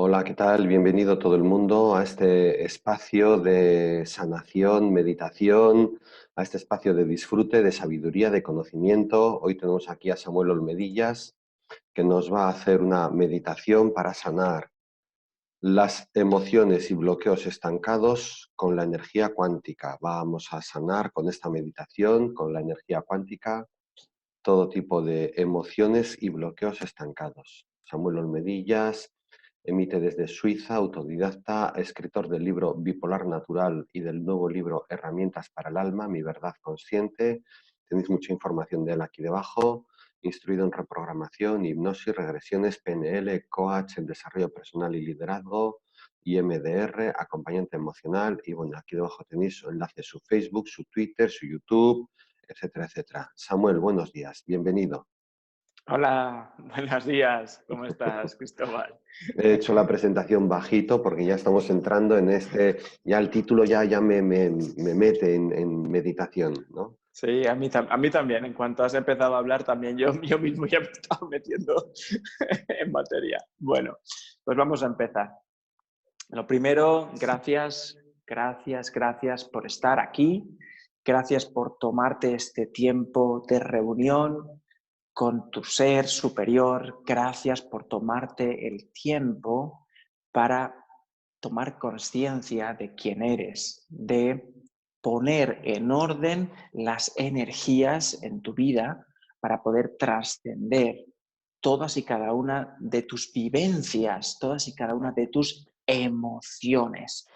Hola, ¿qué tal? Bienvenido todo el mundo a este espacio de sanación, meditación, a este espacio de disfrute, de sabiduría, de conocimiento. Hoy tenemos aquí a Samuel Olmedillas, que nos va a hacer una meditación para sanar las emociones y bloqueos estancados con la energía cuántica. Vamos a sanar con esta meditación, con la energía cuántica, todo tipo de emociones y bloqueos estancados. Samuel Olmedillas emite desde Suiza, autodidacta, escritor del libro Bipolar Natural y del nuevo libro Herramientas para el Alma, Mi Verdad Consciente. Tenéis mucha información de él aquí debajo instruido en reprogramación, hipnosis, regresiones, PNL, coach en desarrollo personal y liderazgo, IMDR, acompañante emocional y bueno, aquí debajo tenéis su enlace, su Facebook, su Twitter, su YouTube, etcétera, etcétera. Samuel, buenos días, bienvenido. Hola, buenos días, ¿cómo estás, Cristóbal? He hecho la presentación bajito porque ya estamos entrando en este, ya el título ya, ya me, me, mete en, en meditación, ¿no? Sí, a mí, a mí también. En cuanto has empezado a hablar, también yo, yo mismo ya me estaba metiendo en materia. Bueno, pues vamos a empezar. Lo primero, gracias, gracias, gracias por estar aquí. Gracias por tomarte este tiempo de reunión con tu ser superior. Gracias por tomarte el tiempo para tomar conciencia de quién eres, de poner en orden las energías en tu vida para poder trascender todas y cada una de tus vivencias, todas y cada una de tus emociones.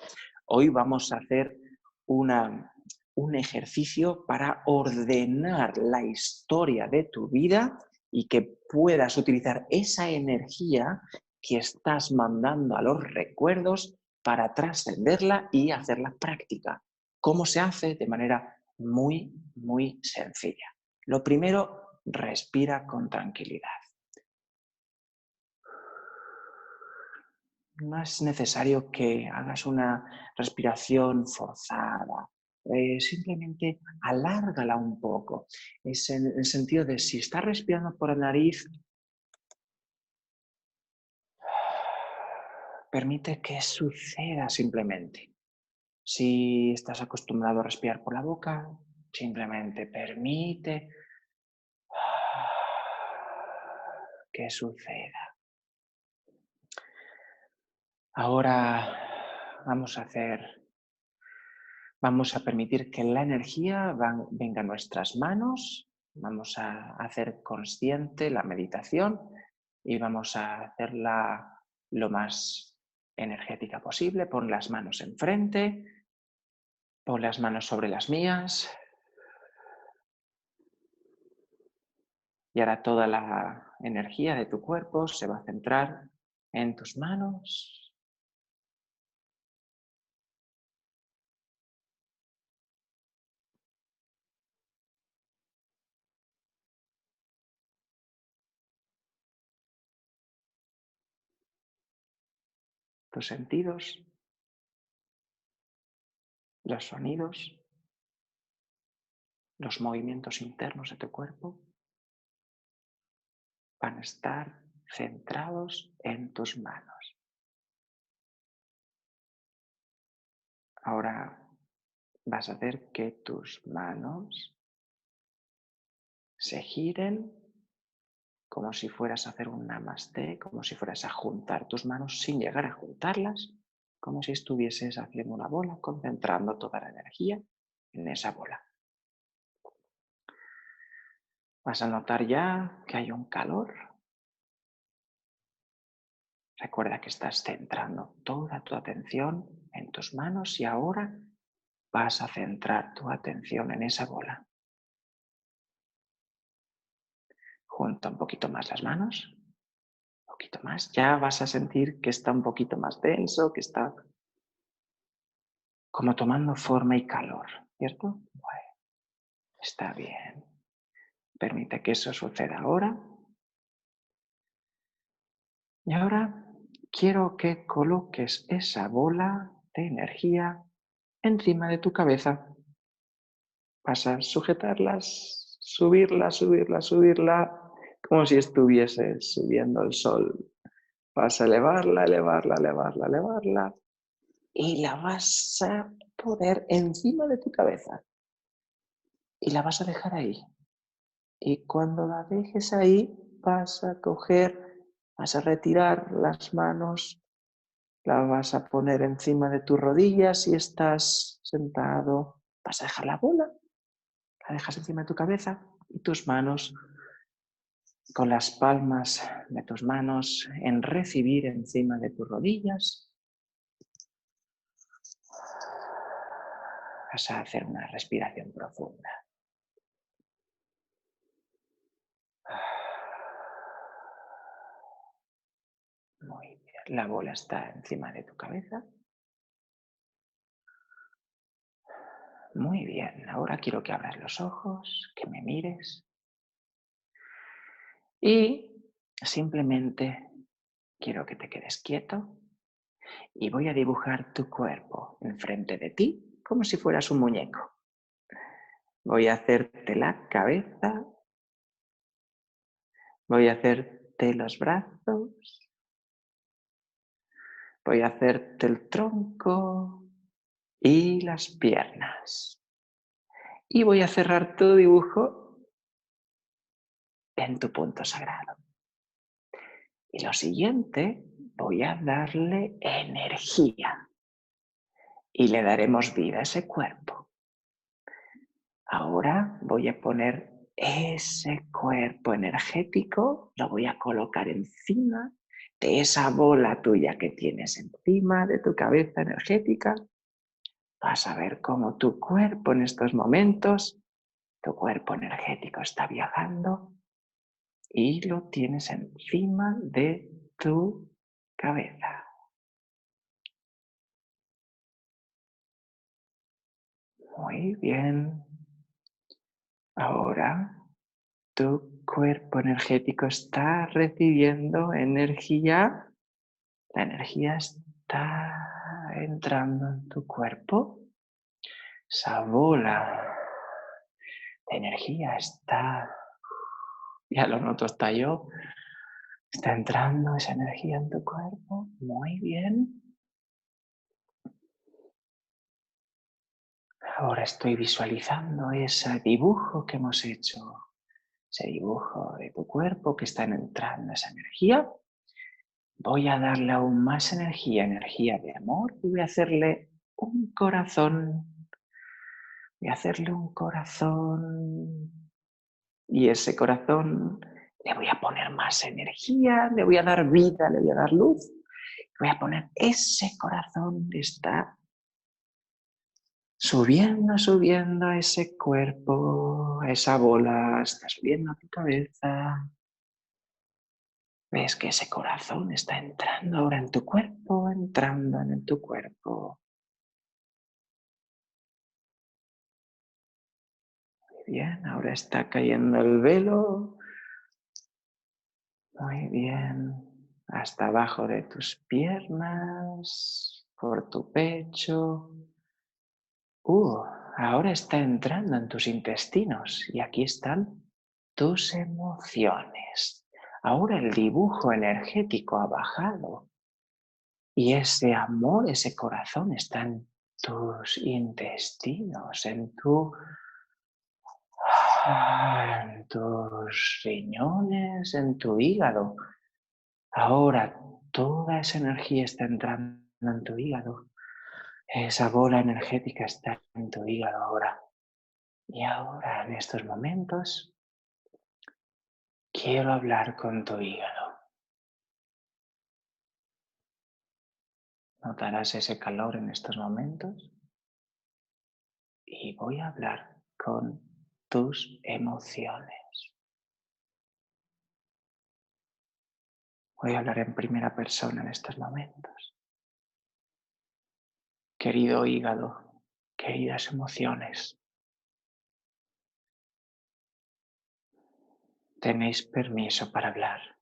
Hoy vamos a hacer una, un ejercicio para ordenar la historia de tu vida y que puedas utilizar esa energía que estás mandando a los recuerdos para trascenderla y hacerla práctica. ¿Cómo se hace? De manera muy, muy sencilla. Lo primero, respira con tranquilidad. No es necesario que hagas una respiración forzada, eh, simplemente alárgala un poco. Es en el sentido de si estás respirando por la nariz, permite que suceda simplemente. Si estás acostumbrado a respirar por la boca, simplemente permite que suceda. Ahora vamos a hacer, vamos a permitir que la energía venga a nuestras manos, vamos a hacer consciente la meditación y vamos a hacerla lo más energética posible. Pon las manos enfrente, pon las manos sobre las mías. Y ahora toda la energía de tu cuerpo se va a centrar en tus manos. Tus sentidos, los sonidos, los movimientos internos de tu cuerpo van a estar centrados en tus manos. Ahora vas a hacer que tus manos se giren como si fueras a hacer un namaste, como si fueras a juntar tus manos sin llegar a juntarlas, como si estuvieses haciendo una bola, concentrando toda la energía en esa bola. Vas a notar ya que hay un calor. Recuerda que estás centrando toda tu atención en tus manos y ahora vas a centrar tu atención en esa bola. Junta un poquito más las manos. Un poquito más. Ya vas a sentir que está un poquito más denso, que está como tomando forma y calor, ¿cierto? Está bien. Permite que eso suceda ahora. Y ahora quiero que coloques esa bola de energía encima de tu cabeza. Vas a sujetarlas, subirla, subirla, subirla como si estuviese subiendo el sol Vas a elevarla, elevarla, elevarla, elevarla. Y la vas a poner encima de tu cabeza. Y la vas a dejar ahí. Y cuando la dejes ahí, vas a coger, vas a retirar las manos, la vas a poner encima de tus rodillas si estás sentado. Vas a dejar la bola, la dejas encima de tu cabeza y tus manos con las palmas de tus manos en recibir encima de tus rodillas. Vas a hacer una respiración profunda. Muy bien, la bola está encima de tu cabeza. Muy bien, ahora quiero que abras los ojos, que me mires. Y simplemente quiero que te quedes quieto y voy a dibujar tu cuerpo enfrente de ti como si fueras un muñeco. Voy a hacerte la cabeza, voy a hacerte los brazos, voy a hacerte el tronco y las piernas. Y voy a cerrar tu dibujo en tu punto sagrado. Y lo siguiente, voy a darle energía y le daremos vida a ese cuerpo. Ahora voy a poner ese cuerpo energético, lo voy a colocar encima de esa bola tuya que tienes encima de tu cabeza energética. Vas a ver cómo tu cuerpo en estos momentos, tu cuerpo energético está viajando y lo tienes encima de tu cabeza. Muy bien. Ahora tu cuerpo energético está recibiendo energía. La energía está entrando en tu cuerpo. Esa bola de energía está lo noto hasta yo. Está entrando esa energía en tu cuerpo. Muy bien. Ahora estoy visualizando ese dibujo que hemos hecho, ese dibujo de tu cuerpo que está entrando esa energía. Voy a darle aún más energía, energía de amor, y voy a hacerle un corazón. Voy a hacerle un corazón y ese corazón le voy a poner más energía, le voy a dar vida, le voy a dar luz. Voy a poner ese corazón que está subiendo, subiendo ese cuerpo, esa bola, está subiendo a tu cabeza. Ves que ese corazón está entrando ahora en tu cuerpo, entrando en tu cuerpo. Bien, ahora está cayendo el velo. Muy bien, hasta abajo de tus piernas, por tu pecho. Uh, ahora está entrando en tus intestinos y aquí están tus emociones. Ahora el dibujo energético ha bajado y ese amor, ese corazón está en tus intestinos, en tu en tus riñones, en tu hígado. Ahora toda esa energía está entrando en tu hígado. Esa bola energética está en tu hígado ahora. Y ahora, en estos momentos, quiero hablar con tu hígado. Notarás ese calor en estos momentos. Y voy a hablar con tus emociones. Voy a hablar en primera persona en estos momentos. Querido hígado, queridas emociones, tenéis permiso para hablar.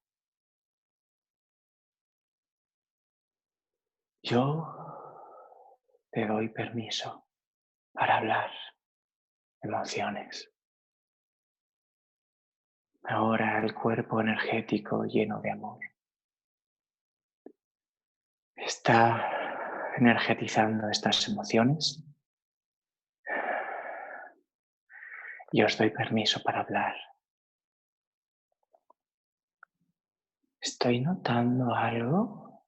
Yo te doy permiso para hablar emociones. Ahora el cuerpo energético lleno de amor. está energetizando estas emociones. Y os doy permiso para hablar. Estoy notando algo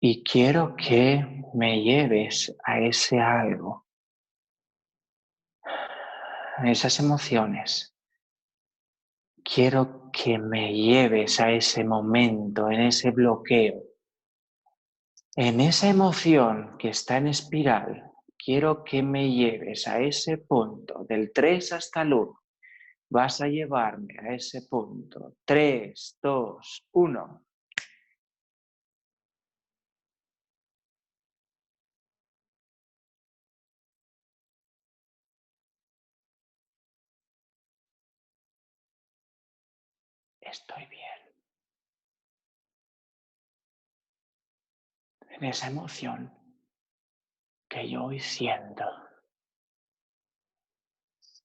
y quiero que me lleves a ese algo, a esas emociones. Quiero que me lleves a ese momento, en ese bloqueo, en esa emoción que está en espiral. Quiero que me lleves a ese punto del 3 hasta el 1 vas a llevarme a ese punto. 3, 2, 1. Estoy bien. En esa emoción que yo hoy siento.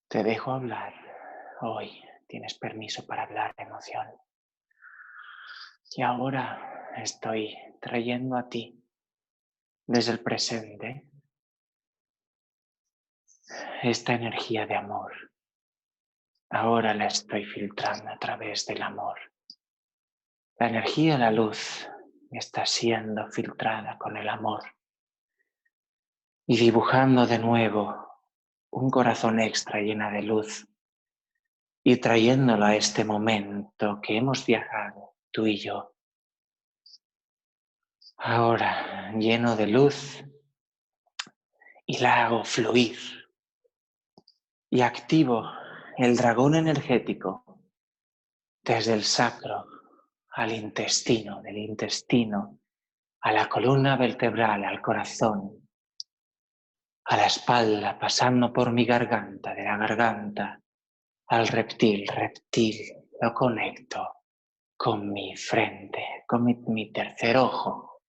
Te dejo hablar. Hoy tienes permiso para hablar de emoción. Y ahora estoy trayendo a ti desde el presente esta energía de amor. Ahora la estoy filtrando a través del amor. La energía la luz está siendo filtrada con el amor y dibujando de nuevo un corazón extra llena de luz y trayéndolo a este momento que hemos viajado tú y yo. Ahora, lleno de luz, y la hago fluir. Y activo el dragón energético desde el sacro al intestino, del intestino a la columna vertebral, al corazón, a la espalda, pasando por mi garganta, de la garganta al reptil, reptil, lo conecto con mi frente, con mi, tercer ojo,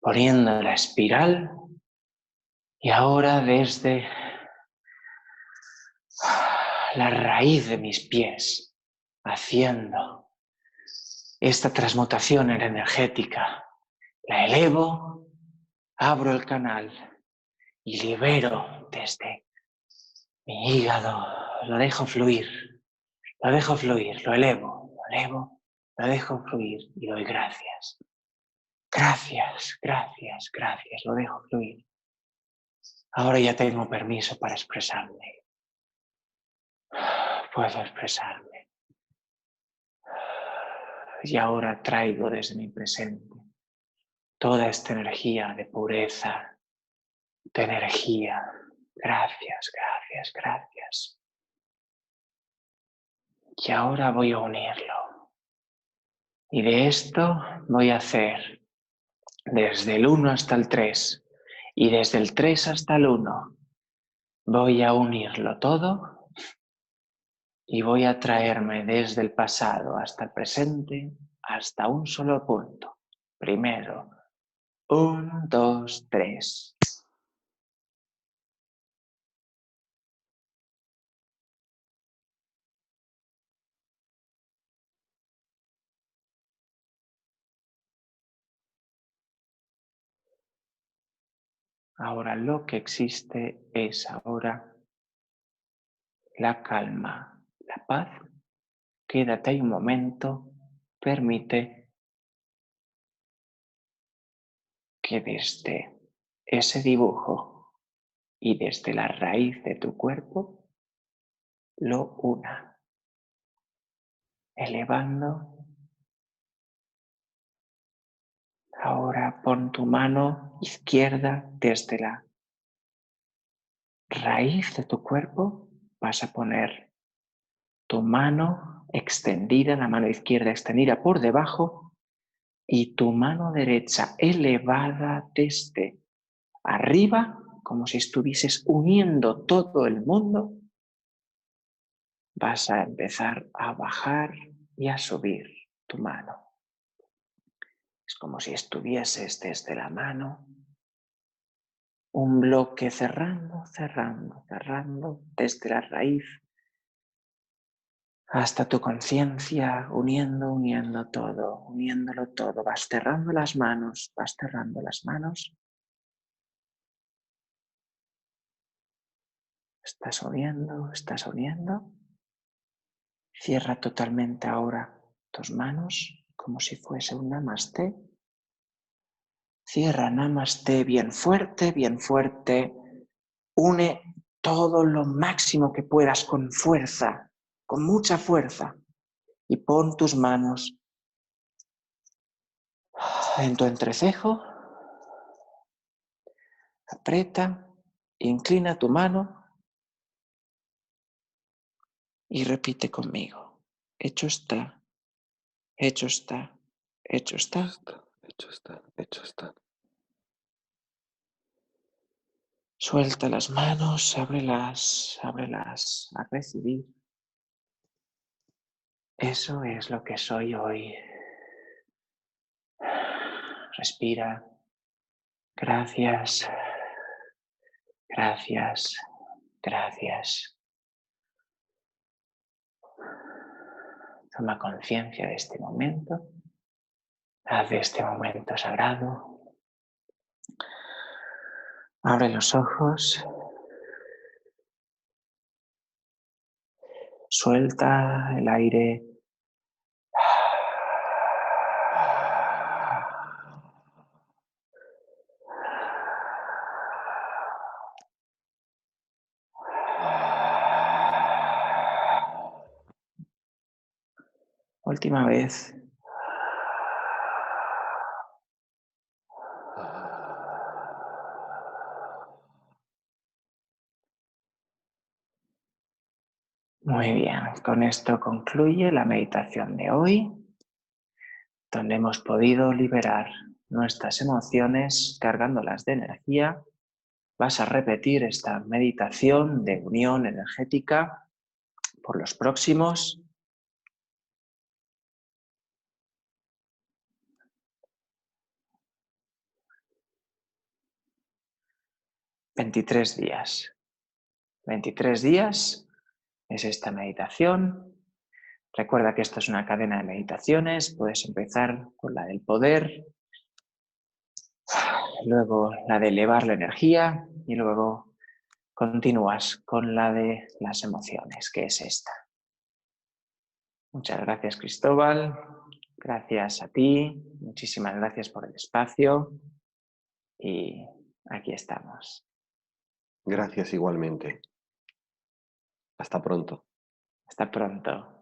poniendo la espiral y ahora desde la raíz de mis pies, haciendo esta transmutación energética, la elevo, abro el canal y libero desde mi hígado, lo dejo fluir, lo dejo fluir, lo elevo, lo elevo, lo dejo fluir y doy gracias. Gracias, gracias, gracias, lo dejo fluir. Ahora ya tengo permiso para expresarme. Puedo expresarme. Y ahora traigo desde mi presente toda esta energía de pureza, de energía. Gracias, gracias, gracias. Y ahora voy a unirlo. Y de esto voy a hacer desde el 1 hasta el 3 y desde el 3 hasta el 1 voy a unirlo todo y voy a traerme desde el pasado hasta el presente hasta un solo punto. Primero, 1, 2, 3. Ahora lo que existe es ahora la calma, paz. Quédate ahí un momento, permite que desde ese dibujo y desde la raíz de tu cuerpo lo una, elevando Ahora pon tu mano izquierda desde la raíz de tu cuerpo. Vas a poner tu mano extendida, la mano izquierda extendida por debajo y tu mano derecha elevada desde arriba, como si estuvieses uniendo todo el mundo. Vas a empezar a bajar y a subir tu mano. Es como si estuvieses desde la mano un bloque cerrando, cerrando, cerrando desde la raíz hasta tu conciencia, uniendo, uniendo todo, uniéndolo todo. Vas cerrando las manos, vas cerrando las manos. Estás uniendo, estás uniendo. Cierra totalmente ahora tus manos como si fuese un namaste. Cierra namaste bien fuerte, bien fuerte. Une todo lo máximo que puedas con fuerza con mucha fuerza y pon tus manos en tu entrecejo, aprieta, inclina tu mano y repite conmigo. Hecho está, hecho está, hecho está. Hecho está, hecho está. Suelta las manos, ábrelas, ábrelas a recibir. Eso es lo que soy hoy. Respira. Gracias. Gracias. Gracias. Toma conciencia de este momento. Haz de este momento sagrado. Abre los ojos. Suelta el aire. Última vez. Muy bien, con esto concluye la meditación de hoy, donde hemos podido liberar nuestras emociones cargándolas de energía. Vas a repetir esta meditación de unión energética por los próximos 23 días. 23 días es esta meditación. Recuerda que esto es una cadena de meditaciones. Puedes empezar con la del poder, luego la de elevar la energía y luego continúas con la de las emociones, que es esta. Muchas gracias Cristóbal, gracias a ti, muchísimas gracias por el espacio y aquí estamos. Gracias igualmente. Hasta pronto. Hasta pronto.